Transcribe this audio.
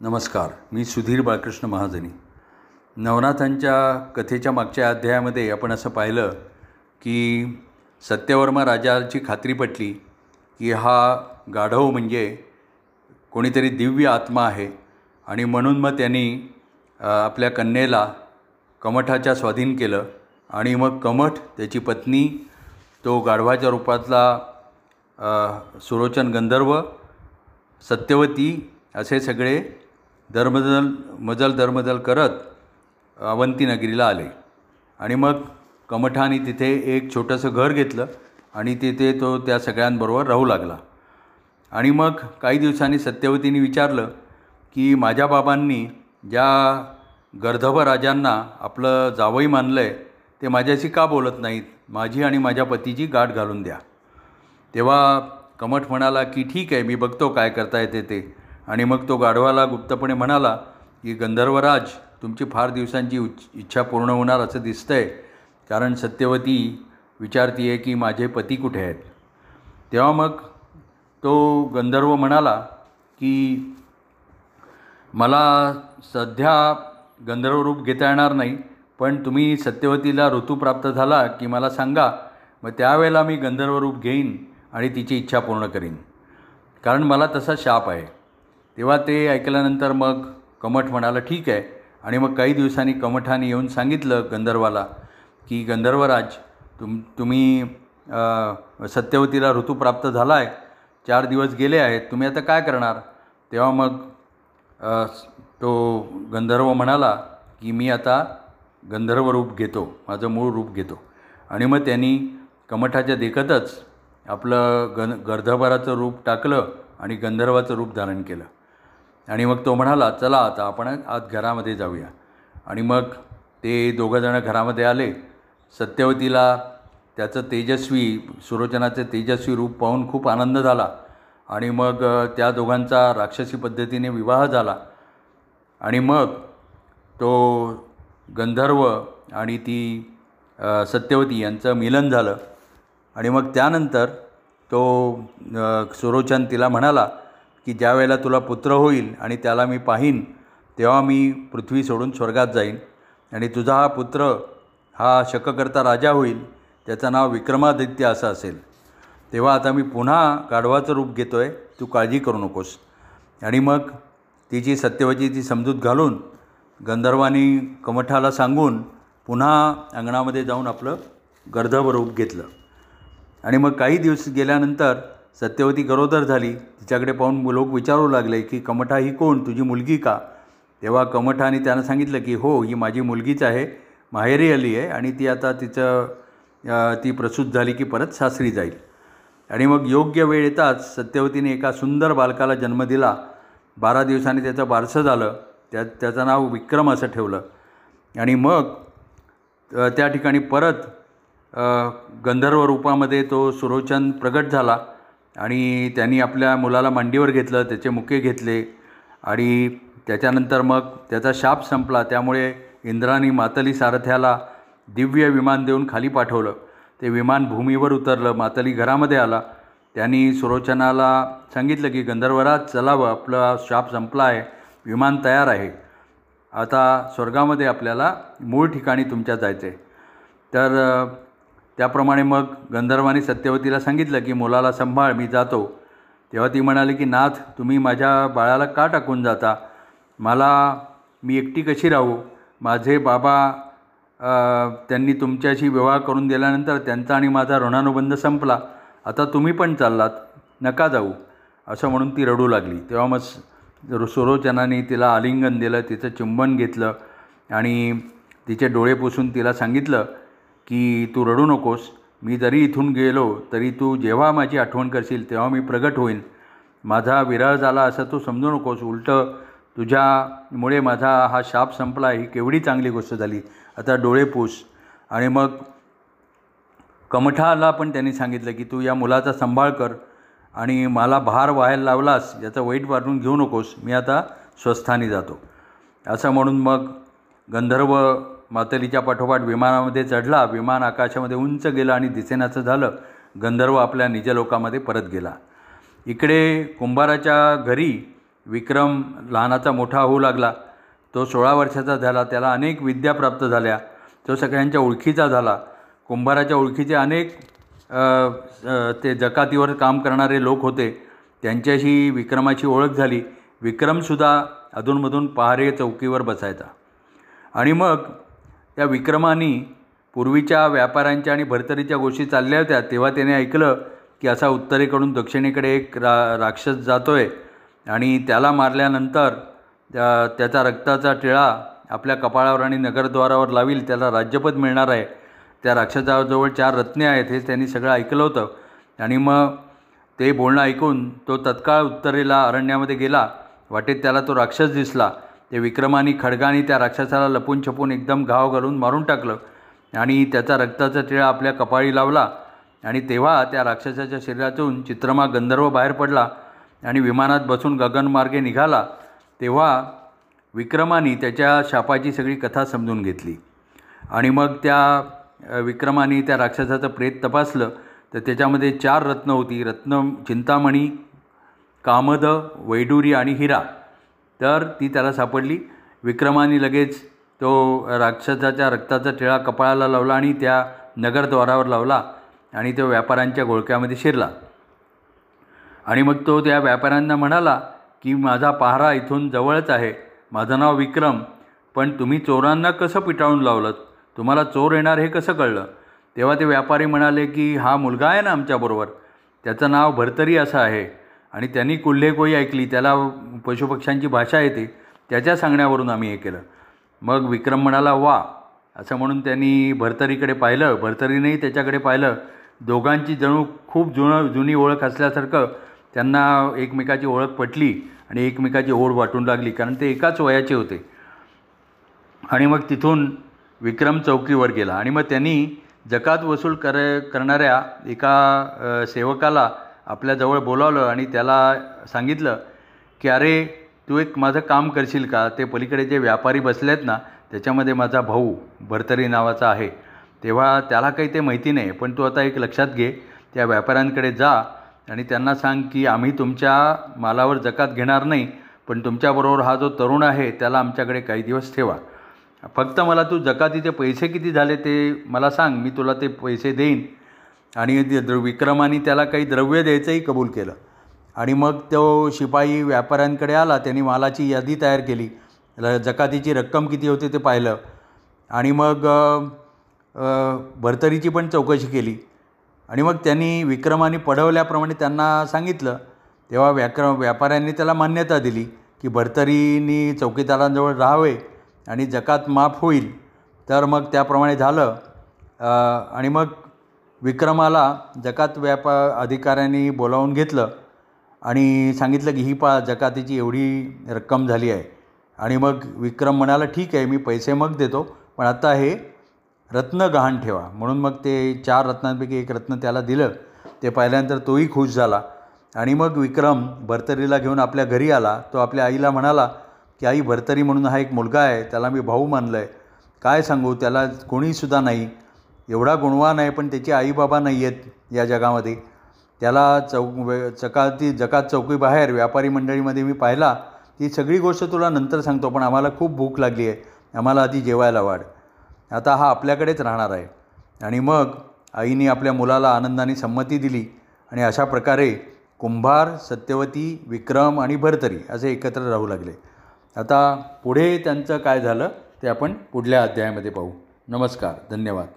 नमस्कार मी सुधीर बाळकृष्ण महाजनी. नवनाथांच्या कथेच्या मागच्या अध्यायामध्ये आपण असं पाहिलं की सत्यवर्मा राजाची खात्री पटली की हा गाढव म्हणजे कोणीतरी दिव्य आत्मा आहे आणि म्हणून मग त्यांनी आपल्या कन्येला कमठाच्या स्वाधीन केलं आणि मग कमठ त्याची पत्नी तो गाढवाच्या रूपातला सुरोचन गंधर्व सत्यवती असे सगळे धर्मदल मजल दरमजल करत अवंतीनगरीला आले. आणि मग कमठाने तिथे एक छोटंसं घर घेतलं आणि तिथे तो त्या सगळ्यांबरोबर राहू लागला. आणि मग काही दिवसांनी सत्यवतीने विचारलं की माझ्या बाबांनी ज्या गर्धभ राजांना आपलं जावई मानलं आहे ते माझ्याशी का बोलत नाहीत? माझी आणि माझ्या पतीची गाठ घालून द्या. तेव्हा कमठ म्हणाला की ठीक आहे मी बघतो काय करता येते ते. आणि मग तो गाढवाला गुप्तपणे म्हणाला की गंधर्वराज तुमची फार दिवसांची उच् इच्छा पूर्ण होणार असं दिसतं आहे कारण सत्यवती विचारती आहे की माझे पती कुठे आहेत? तेव्हा मग तो गंधर्व म्हणाला की मला सध्या गंधर्व रूप घेता येणार नाही पण तुम्ही सत्यवतीला ऋतू प्राप्त झाला की मला सांगा. मग त्यावेळेला मी गंधर्व रूप घेईन आणि तिची इच्छा पूर्ण करीन. कारण मला तसा शाप आहे. तेव्हा ते ऐकल्यानंतर मग कमठ म्हणाला ठीक आहे. आणि मग काही दिवसांनी कमठाने येऊन सांगितलं गंधर्वाला की गंधर्वराज तुम तुम्ही सत्यवतीला ऋतू प्राप्त झाला आहे चार दिवस गेले आहेत तुम्ही आता काय करणार? तेव्हा मग तो गंधर्व म्हणाला की मी आता गंधर्व रूप घेतो माझं मूळ रूप घेतो. आणि मग त्यांनी कमठाच्या देखतच आपलं गन गर्धभराचं रूप टाकलं आणि गंधर्वाचं रूप धारण केलं. आणि मग तो म्हणाला चला आता आपण आत घरामध्ये जाऊया. आणि मग ते दोघंजणं घरामध्ये आले. सत्यवतीला त्याचं तेजस्वी सुरोचनाचं तेजस्वी रूप पाहून खूप आनंद झाला. आणि मग त्या दोघांचा राक्षसी पद्धतीने विवाह झाला. आणि मग तो गंधर्व आणि ती सत्यवती यांचं मिलन झालं. आणि मग त्यानंतर तो सुरोचन तिला म्हणाला की ज्या वेळेला तुला पुत्र होईल आणि त्याला मी पाहीन तेव्हा मी पृथ्वी सोडून स्वर्गात जाईन. आणि तुझा हा पुत्र हा शककर्ता राजा होईल त्याचं नाव विक्रमादित्य असं असेल. तेव्हा आता मी पुन्हा गाढवाचं रूप घेतो आहे तू काळजी करू नकोस. आणि मग तिची सत्यवतीची समजूत घालून गंधर्वानी कमठाला सांगून पुन्हा अंगणामध्ये जाऊन आपलं गर्धभ रूप घेतलं. आणि मग काही दिवस गेल्यानंतर सत्यवती गरोदर झाली. तिच्याकडे पाहून लोक विचारू लागले की कमठा ही कोण? तुझी मुलगी का? तेव्हा कमठाने त्यानं सांगितलं की हो ही माझी मुलगीच आहे. माहेरी आली आहे आणि ती आता तिचं ती प्रसूत झाली की परत सासरी जाईल. आणि मग योग्य वेळ येताच सत्यवतीने एका सुंदर बालकाला जन्म दिला. बारा दिवसांनी त्याचं बारसं झालं. त्या त्याचं नाव विक्रम असं ठेवलं. आणि मग त्या ठिकाणी परत गंधर्व रूपामध्ये तो सुरोचन प्रगट झाला. आणि त्यांनी आपल्या मुलाला मांडीवर घेतलं त्याचे मुके घेतले आणि त्याच्यानंतर मग त्याचा शाप संपला. त्यामुळे इंद्रानी मातली सारथ्याला दिव्य विमान देऊन खाली पाठवलं. ते विमान भूमीवर उतरलं मातली घरामध्ये आला. त्यांनी सुरोचनाला सांगितलं की गंधर्वराज चलावं आपला शाप संपला आहे विमान तयार आहे. आता स्वर्गामध्ये आपल्याला मूळ ठिकाणी तुमच्या जायचं आहे तर त्याप्रमाणे मग गंधर्वाने सत्यवतीला सांगितलं की मुलाला संभाळ मी जातो. तेव्हा ती म्हणाली की नाथ तुम्ही माझ्या बाळाला का टाकून जाता? मला मी एकटी कशी राहू? माझे बाबा त्यांनी तुमच्याशी विवाह करून दिल्यानंतर त्यांचा आणि माझा ऋणानुबंध संपला. आता तुम्ही पण चाललात. नका जाऊ. असं म्हणून ती रडू लागली. तेव्हा मग सुरोचनाने तिला आलिंगन दिलं तिचं चुंबन घेतलं आणि तिचे डोळे पुसून तिला सांगितलं की तू रडू नकोस. मी जरी इथून गेलो तरी तू जेव्हा माझी आठवण करशील तेव्हा मी प्रगट होईन माझा विरह झाला असं तू समजू नकोस. उलटं तुझ्यामुळे माझा हा शाप संपला ही केवढी चांगली गोष्ट झाली. आता डोळे पूस. आणि मग कमठाला पण त्यांनी सांगितलं की तू या मुलाचा सांभाळ कर आणि मला भार व्हायला लावलास याचं वाईट वाटून घेऊ नकोस. मी आता स्वस्थानी जातो. असं म्हणून मग गंधर्व मातलीच्या पाठोपाठ विमानामध्ये चढला. विमान आकाशामध्ये उंच गेलं आणि दिसेनाचं झालं. गंधर्व आपल्या निजलोकामध्ये परत गेला. इकडे कुंभाराच्या घरी विक्रम लहानाचा मोठा होऊ लागला. तो सोळा वर्षाचा झाला. त्याला अनेक विद्या प्राप्त झाल्या. तो सगळ्यांच्या ओळखीचा झाला. कुंभाराच्या ओळखीचे अनेक ते जकातीवर काम करणारे लोक होते. त्यांच्याशी विक्रमाची ओळख झाली. विक्रमसुद्धा अधूनमधून पहारे चौकीवर बसायचा. आणि मग त्या विक्रमाने पूर्वीच्या व्यापाऱ्यांच्या आणि भरतरीच्या गोष्टी चालल्या होत्या तेव्हा त्याने ऐकलं की असा उत्तरेकडून दक्षिणेकडे एक रा राक्षस जातो आहे आणि त्याला मारल्यानंतर त्याचा रक्ताचा टिळा आपल्या कपाळावर आणि नगरद्वारावर लावील त्याला राज्यपद मिळणार आहे. त्या राक्षसाजवळ चार रत्ने आहेत हे त्यांनी सगळं ऐकलं होतं. आणि मग ते बोलणं ऐकून तो तत्काळ उत्तरेला अरण्यामध्ये गेला. वाटेत त्याला तो राक्षस दिसला. ते विक्रमानी खडगाने त्या राक्षसाला लपून छपून एकदम घाव घालून मारून टाकलं. आणि त्याचा रक्ताचा टिळा आपल्या कपाळी लावला. आणि तेव्हा त्या राक्षसाच्या शरीरातून चित्रमा गंधर्व बाहेर पडला आणि विमानात बसून गगनमार्गे निघाला. तेव्हा विक्रमाने त्याच्या शापाची सगळी कथा समजून घेतली. आणि मग त्या विक्रमाने त्या राक्षसाचं प्रेत तपासलं. तर त्याच्यामध्ये चार रत्न होती. रत्न चिंतामणी कामद वैडुरी आणि हिरा. तर ती त्याला सापडली. विक्रमाने लगेच तो राक्षसाच्या रक्ताचा टिळा कपाळाला लावला आणि त्या नगरद्वारावर लावला आणि तो व्यापाऱ्यांच्या घोळक्यामध्ये शिरला. आणि मग तो त्या व्यापाऱ्यांना म्हणाला की माझा पहारा इथून जवळच आहे. माझं नाव विक्रम. पण तुम्ही चोरांना कसं पिटाळून लावलं तुम्हाला चोर येणार हे कसं कळलं? तेव्हा ते व्यापारी म्हणाले की हा मुलगा आहे ना आमच्याबरोबर. त्याचं नाव भरतरी असं आहे. आणि त्यांनी कुल्हेकोई ऐकली त्याला पशुपक्ष्यांची भाषा येते त्याच्या सांगण्यावरून आम्ही हे केलं. मग विक्रम म्हणाला वा असं म्हणून त्यांनी भरतरीकडे पाहिलं. भरतरीनेही त्याच्याकडे पाहिलं. दोघांची जणू खूप जुनं जुनी ओळख असल्यासारखं त्यांना एकमेकाची ओळख पटली आणि एकमेकाची ओढ वाटून लागली कारण ते एकाच वयाचे होते. आणि मग तिथून विक्रम चौकीवर गेला. आणि मग त्यांनी जकात वसूल कर करणाऱ्या एका सेवकाला आपल्याजवळ बोलावलं आणि त्याला सांगितलं की अरे तू एक माझं काम करशील का? ते पलीकडे जे व्यापारी बसले आहेत ना त्याच्यामध्ये माझा भाऊ भरतरी नावाचा आहे. तेव्हा त्याला काही ते माहिती नाही पण तू आता एक लक्षात घे त्या व्यापाऱ्यांकडे जा आणि त्यांना सांग की आम्ही तुमच्या मालावर जकात घेणार नाही पण तुमच्याबरोबर हा जो तरुण आहे त्याला आमच्याकडे काही दिवस ठेवा. फक्त मला तू जकातीचे पैसे किती झाले ते मला सांग मी तुला ते पैसे देईन. आणि विक्रमाने त्याला काही द्रव्य द्यायचंही कबूल केलं. आणि मग तो शिपाई व्यापाऱ्यांकडे आला त्यांनी मालाची यादी तयार केली. जकातीची रक्कम किती होते ते पाहिलं. आणि मग भरतरीची पण चौकशी केली. आणि मग त्यांनी विक्रमाने पडवल्याप्रमाणे त्यांना सांगितलं. तेव्हा व्याक्रम व्यापाऱ्यांनी त्याला मान्यता दिली की भरतरीनी चौकीदारांजवळ राहावे आणि जकात माफ होईल. तर मग त्याप्रमाणे झालं. आणि मग विक्रमाला जकात व्यापा अधिकाऱ्यांनी बोलावून घेतलं आणि सांगितलं की ही पा जकातीची एवढी रक्कम झाली आहे. आणि मग विक्रम म्हणाला ठीक आहे मी पैसे मग देतो पण आता हे रत्न गहाण ठेवा. म्हणून मग ते चार रत्नांपैकी एक रत्न त्याला दिलं. ते पाहिल्यानंतर तोही खुश झाला. आणि मग विक्रम भरतरीला घेऊन आपल्या घरी आला. तो आपल्या आईला म्हणाला की आई भरतरी म्हणून हा एक मुलगा आहे त्याला मी भाऊ मानलं आहे काय सांगू त्याला कोणीसुद्धा नाही. एवढा गुणवान आहे पण त्याची आईबाबा नाही आहेत या जगामध्ये. त्याला चौक चकाती जकात चौकीबाहेर व्यापारी मंडळीमध्ये मी पाहिला ती सगळी गोष्ट तुला नंतर सांगतो पण आम्हाला खूप भूक लागली आहे. आम्हाला आधी जेवायला वाढ. आता हा आपल्याकडेच राहणार आहे. आणि मग आईने आपल्या मुलाला आनंदाने संमती दिली आणि अशा प्रकारे कुंभार सत्यवती विक्रम आणि भरतरी असे एकत्र राहू लागले. आता पुढे त्यांचं काय झालं ते आपण पुढल्या अध्यायामध्ये पाहू. नमस्कार धन्यवाद.